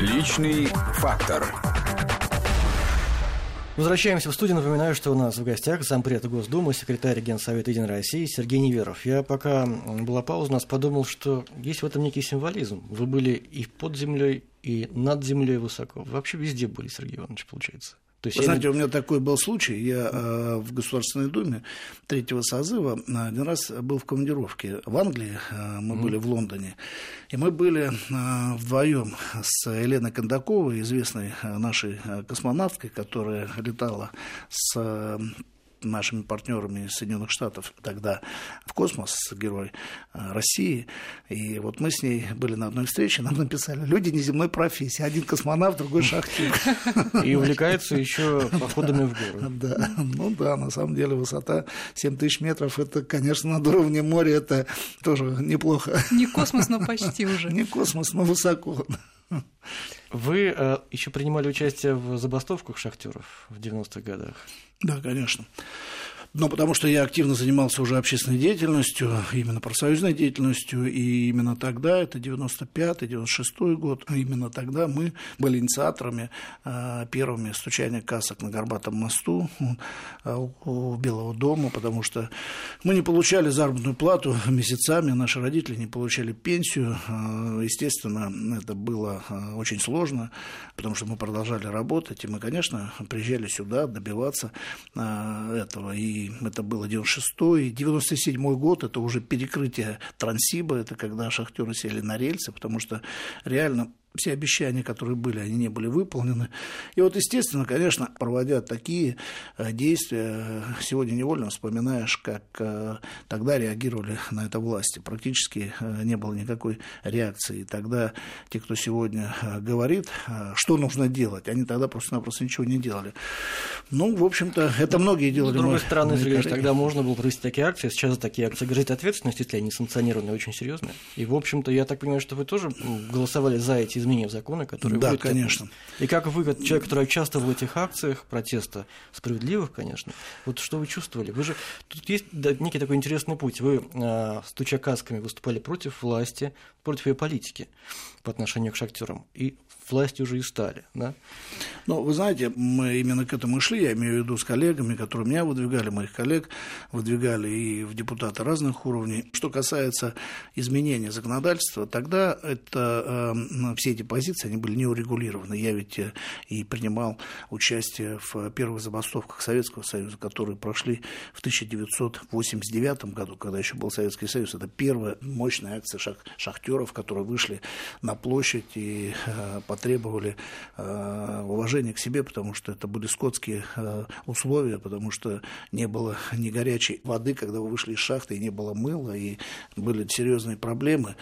Личный фактор. Возвращаемся в студию. Напоминаю, что у нас в гостях зампред Госдумы, секретарь Генсовета Единой России Сергей Неверов. Я пока была пауза, у нас подумал, что есть в этом некий символизм. Вы были и под землей, и над землей высоко. Вы вообще везде были, Сергей Иванович, получается. То есть знаете, не... у меня такой был случай. Я э, в Государственной Думе третьего созыва один раз был в командировке в Англии. Э, мы mm. были в Лондоне. И мы были э, вдвоем с Еленой Кондаковой, известной э, нашей э, космонавткой, которая летала с э, нашими партнерами из Соединенных Штатов тогда в космос, герой э, России. И вот мы с ней были на одной встрече, нам написали, люди неземной профессии, один космонавт, другой шахтер. И увлекаются еще походами в горы. Да, ну да, на самом деле высота 7 тысяч метров, это, конечно, над уровнем моря, это тоже неплохо. Не космос, но почти уже. Не космос, но высоко. Вы э, еще принимали участие в забастовках шахтеров в 90-х годах? Да, конечно. Но потому что я активно занимался уже общественной деятельностью, именно профсоюзной деятельностью, и именно тогда, это 95-96 год, именно тогда мы были инициаторами а, первыми стучания касок на Горбатом мосту а, у Белого дома, потому что мы не получали заработную плату месяцами, наши родители не получали пенсию. А, естественно, это было очень сложно, потому что мы продолжали работать, и мы, конечно, приезжали сюда добиваться этого. И это было 96-й, 97-й год, это уже перекрытие Транссиба, это когда шахтеры сели на рельсы, потому что реально все обещания, которые были, они не были выполнены. И вот, естественно, конечно, проводя такие э, действия, сегодня невольно вспоминаешь, как э, тогда реагировали на это власти. Практически э, не было никакой реакции. И тогда те, кто сегодня говорит, что нужно делать, они тогда просто-напросто ничего не делали. Ну, в общем-то, это многие делали. С другой стороны, Сергей, тогда можно было провести такие акции, сейчас за такие акции грозит ответственность, если они санкционированные, очень серьезные. И, в общем-то, я так понимаю, что вы тоже голосовали за эти изменения в законы, которые Да, будут, конечно. И как вы, как человек, который участвовал в этих акциях протеста, справедливых, конечно, вот что вы чувствовали? Вы же тут есть некий такой интересный путь. Вы, а, стуча касками, выступали против власти, против ее политики по отношению к шахтерам. И власти уже и стали. Да? Ну, вы знаете, мы именно к этому и шли, я имею в виду с коллегами, которые меня выдвигали, моих коллег выдвигали и в депутаты разных уровней. Что касается изменения законодательства, тогда это, э, все эти позиции, они были не урегулированы. Я ведь э, и принимал участие в первых забастовках Советского Союза, которые прошли в 1989 году, когда еще был Советский Союз. Это первая мощная акция шах шахтеров, которые вышли на площадь и э, потребовали э, уважения к себе, потому что это были скотские э, условия, потому что не было ни горячей воды, когда вы вышли из шахты, и не было мыла, и были серьезные проблемы.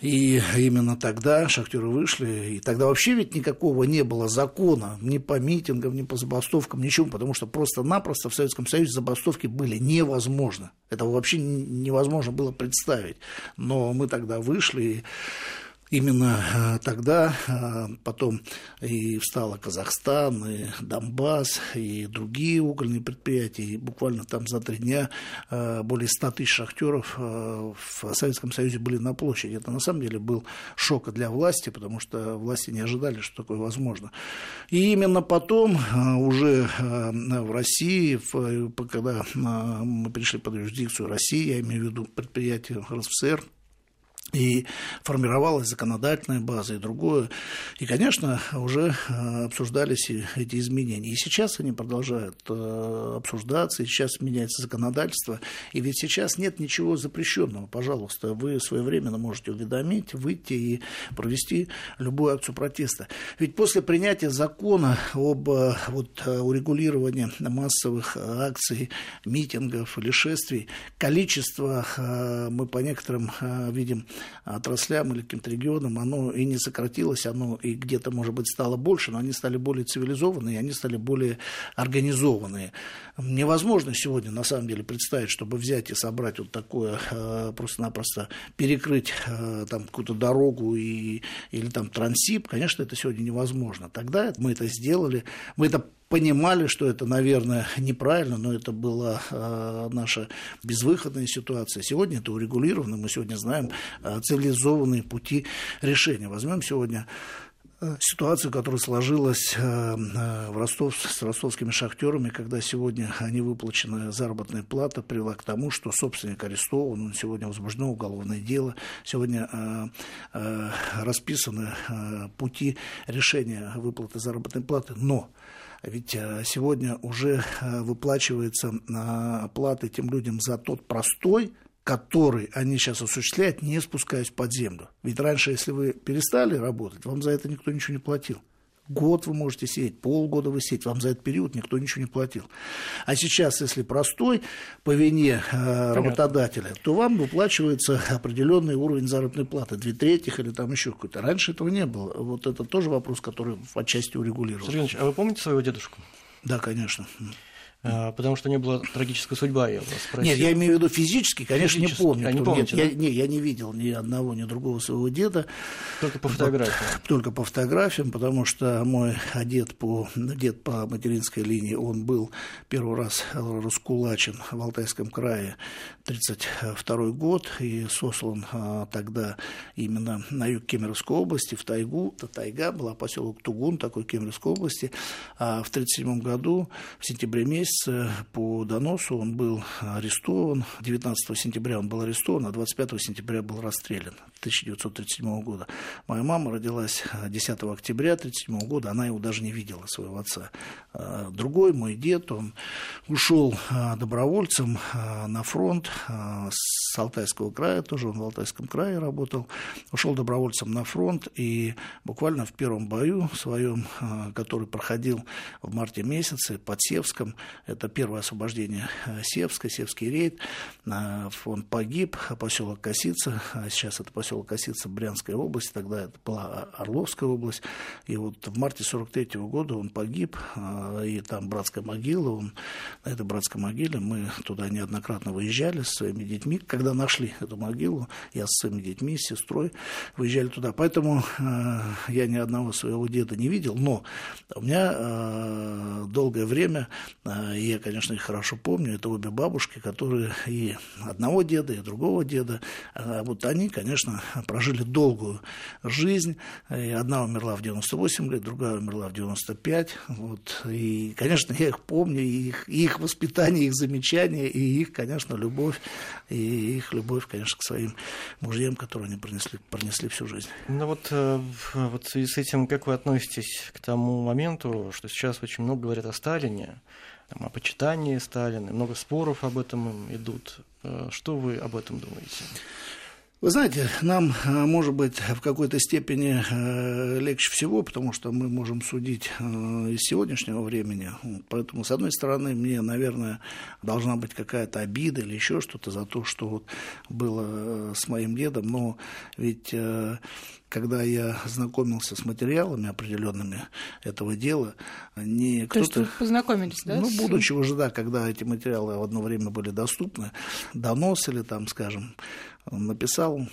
И именно тогда шахтеры вышли, и тогда вообще ведь никакого не было закона ни по митингам, ни по забастовкам, ничего, потому что просто-напросто в Советском Союзе забастовки были невозможны. Это вообще невозможно было представить. Но мы тогда вышли, и именно э, тогда э, потом и встала Казахстан, и Донбасс, и другие угольные предприятия. И буквально там за три дня э, более 100 тысяч шахтеров в Советском Союзе были на площади. Это на самом деле был шок для власти, потому что власти не ожидали, что такое возможно. И именно потом уже в России, когда мы пришли под юрисдикцию России, я имею в виду предприятие РСФСР, и формировалась законодательная база и другое. И, конечно, уже э, обсуждались эти изменения. И сейчас они продолжают э, обсуждаться, и сейчас меняется законодательство. И ведь сейчас нет ничего запрещенного. Пожалуйста, вы своевременно можете уведомить, выйти и провести любую акцию протеста. Ведь после принятия закона об э, вот, урегулировании массовых акций, митингов или шествий, количество, мы по некоторым видим, отраслям или каким-то регионам, оно и не сократилось, оно и где-то, может быть, стало больше, но они стали более цивилизованные, они стали более организованные. Невозможно сегодня, на самом деле, представить, чтобы взять и собрать вот такое, э, просто-напросто перекрыть э, там какую-то дорогу и, или там трансип, конечно, это сегодня невозможно. Тогда мы это сделали, мы это понимали, что это, наверное, неправильно, но это была э, наша безвыходная ситуация. Сегодня это урегулировано, мы сегодня знаем э, цивилизованные пути решения. Возьмем сегодня ситуацию, которая сложилась в Ростов с ростовскими шахтерами, когда сегодня не выплачена заработная плата, привела к тому, что собственник арестован, сегодня возбуждено уголовное дело, сегодня расписаны пути решения выплаты заработной платы, но ведь э, сегодня уже э, выплачивается оплаты тем людям за тот простой, который они сейчас осуществляют, не спускаясь под землю. Ведь раньше, если вы перестали работать, вам за это никто ничего не платил. Год вы можете сеять, полгода вы сеять, вам за этот период никто ничего не платил. А сейчас, если простой по вине э, работодателя, то вам выплачивается определенный уровень заработной платы, две трети или там еще какой-то. Раньше этого не было. Вот это тоже вопрос, который отчасти урегулирован. Сергей Ильич, а вы помните своего дедушку? Да, конечно. А, потому что не была трагическая судьба, я вас спросил. Нет, я имею в виду физически, конечно, физически. не помню. А, не помните, нет, да? я, не, я не видел ни одного, ни другого своего деда. Только по фотографиям. Только по фотографиям, потому что мой дед по, дед по материнской линии, он был первый раз раскулачен в Алтайском крае 1932 год и сослан а, тогда именно на юг Кемеровской области, в тайгу. Это тайга была, поселок Тугун, такой Кемеровской области. А в 1937 году, в сентябре месяце, месяце по доносу он был арестован. 19 сентября он был арестован, а 25 сентября был расстрелян 1937 года. Моя мама родилась 10 октября 1937 года, она его даже не видела, своего отца. А, другой мой дед, он ушел а, добровольцем на фронт с Алтайского края, тоже он в Алтайском крае работал, ушел добровольцем на фронт и буквально в первом бою своем, который проходил в марте месяце под Севском, это первое освобождение э, Севска, Севский рейд. Он погиб, поселок Косица, а сейчас это поселок Косица Брянская область, тогда это была Орловская область. И вот в марте 43 -го года он погиб, а, и там братская могила, он, на этой братской могиле мы туда неоднократно выезжали со своими детьми. Когда нашли эту могилу, я со своими детьми, с сестрой выезжали туда. Поэтому э, я ни одного своего деда не видел, но у меня э, долгое время и я, конечно, их хорошо помню, это обе бабушки, которые и одного деда, и другого деда, а вот они, конечно, прожили долгую жизнь, и одна умерла в 98 лет, другая умерла в 95, вот, и, конечно, я их помню, и их, и их воспитание, их замечания, и их, конечно, любовь, и их любовь, конечно, к своим мужьям, которые они пронесли, пронесли всю жизнь. Ну вот, э, вот с этим, как вы относитесь к тому моменту, что сейчас очень много говорят о Сталине, там, о почитании Сталина, много споров об этом идут. Э, что вы об этом думаете? Вы знаете, нам, э, может быть, в какой-то степени э, легче всего, потому что мы можем судить из сегодняшнего времени. Поэтому, с одной стороны, мне, наверное, должна быть какая-то обида или еще что-то за то, что вот было с моим дедом. Но ведь когда я знакомился с материалами определенными этого дела, не кто-то... То есть вы познакомились, да? Ну, будучи уже, да, когда эти материалы в одно время были доступны, донос или там, скажем, написал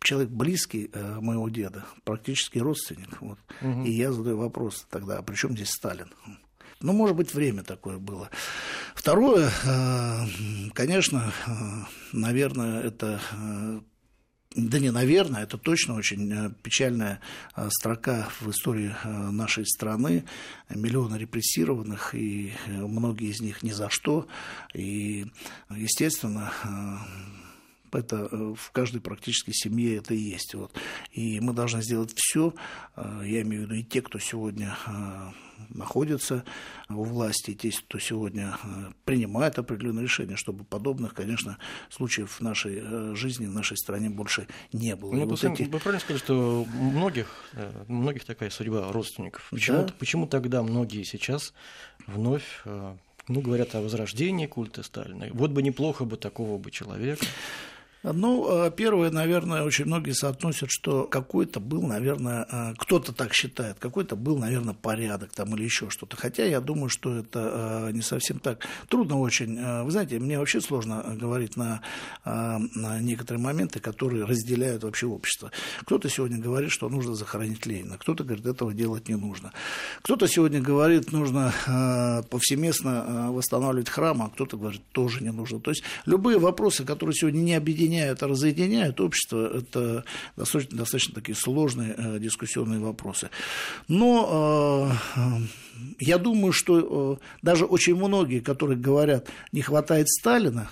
человек близкий э, моего деда, практически родственник. Вот. Угу. И я задаю вопрос тогда, а при чем здесь Сталин? Ну, может быть, время такое было. Второе, э, конечно, э, наверное, это да не, наверное, это точно очень э, печальная э, строка в истории э, нашей страны. Миллионы репрессированных, и многие из них ни за что. И, естественно, это в каждой практически семье это и есть. Вот. И мы должны сделать все, я имею в виду и те, кто сегодня находятся у власти, те, кто сегодня э, принимает определенные решения, чтобы подобных, конечно, случаев в нашей э, жизни, в нашей стране больше не было. Ну, вот эти... Вы правильно сказали, что у многих, э, у многих такая судьба родственников. Почему, да? почему тогда многие сейчас вновь ну, говорят о возрождении культа Сталина. Вот бы неплохо бы такого бы человека. Ну, э, первое, наверное, очень многие соотносят, что какой-то был, наверное, э, кто-то так считает, какой-то был, наверное, порядок там или еще что-то. Хотя я думаю, что это э, не совсем так. Трудно очень. Вы знаете, мне вообще сложно говорить на, на некоторые моменты, которые разделяют вообще общество. Кто-то сегодня говорит, что нужно захоронить Ленина, кто-то говорит, этого делать не нужно. Кто-то сегодня говорит, нужно повсеместно восстанавливать храм, а кто-то говорит, тоже не нужно. То есть любые вопросы, которые сегодня не объединяют объединяют, а разъединяют общество, это достаточно, достаточно такие сложные э, дискуссионные вопросы. Но э, я думаю, что даже очень многие, которые говорят, не хватает Сталина,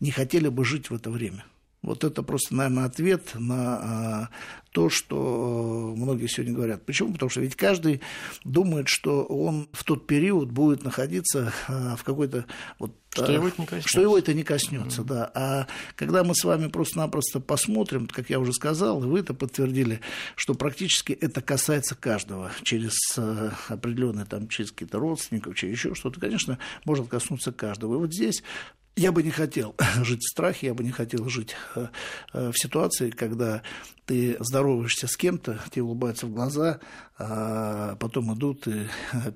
не хотели бы жить в это время. Вот это просто, наверное, ответ на а, то, что многие сегодня говорят. Почему? Потому что ведь каждый думает, что он в тот период будет находиться а, в какой-то вот что его это не коснется. Что его это не коснется, mm-hmm. да. А когда мы с вами просто-напросто посмотрим, как я уже сказал, и вы это подтвердили, что практически это касается каждого через э, определенные там, через какие-то родственников, через еще что-то, конечно, может коснуться каждого. И вот здесь я бы не хотел жить в страхе, я бы не хотел жить э, э, в ситуации, когда ты здороваешься с кем-то, тебе улыбаются в глаза, а потом идут и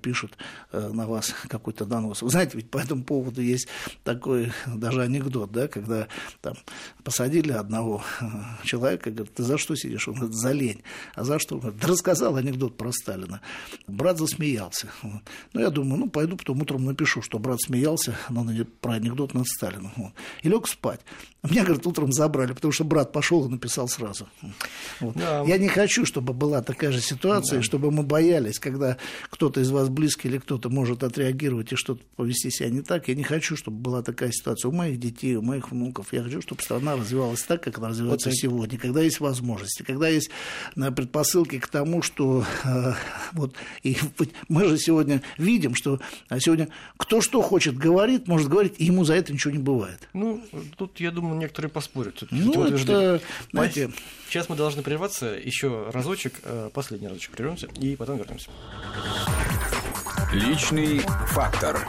пишут э, на вас какой-то донос. Вы знаете, ведь по этому поводу есть такой даже анекдот, да, когда там посадили одного человека, говорит, ты за что сидишь? Он говорит, за лень. А за что? Он говорит, да рассказал анекдот про Сталина. Брат засмеялся. Ну, я думаю, ну, пойду потом утром напишу, что брат смеялся про анекдот над Сталином. И лег спать. А меня, говорит, утром забрали, потому что брат пошел и написал сразу. Вот. Да. Я не хочу, чтобы была такая же ситуация, да. чтобы мы боялись, когда кто-то из вас близкий или кто-то может отреагировать и что-то повести себя не так. Я не хочу, чтобы была такая ситуация у моих детей, у моих внуков. Я хочу, чтобы страна развивалась так, как она развивается вот сегодня, когда есть возможности, когда есть э, предпосылки к тому, что э, вот и мы же сегодня видим, что а сегодня кто что хочет говорит, может говорить, и ему за это ничего не бывает. Ну, тут, я думаю, некоторые поспорят. Ну, это, знаете... Сейчас мы должны прерваться еще разочек, э, последний разочек прервемся, и потом вернемся. Личный фактор.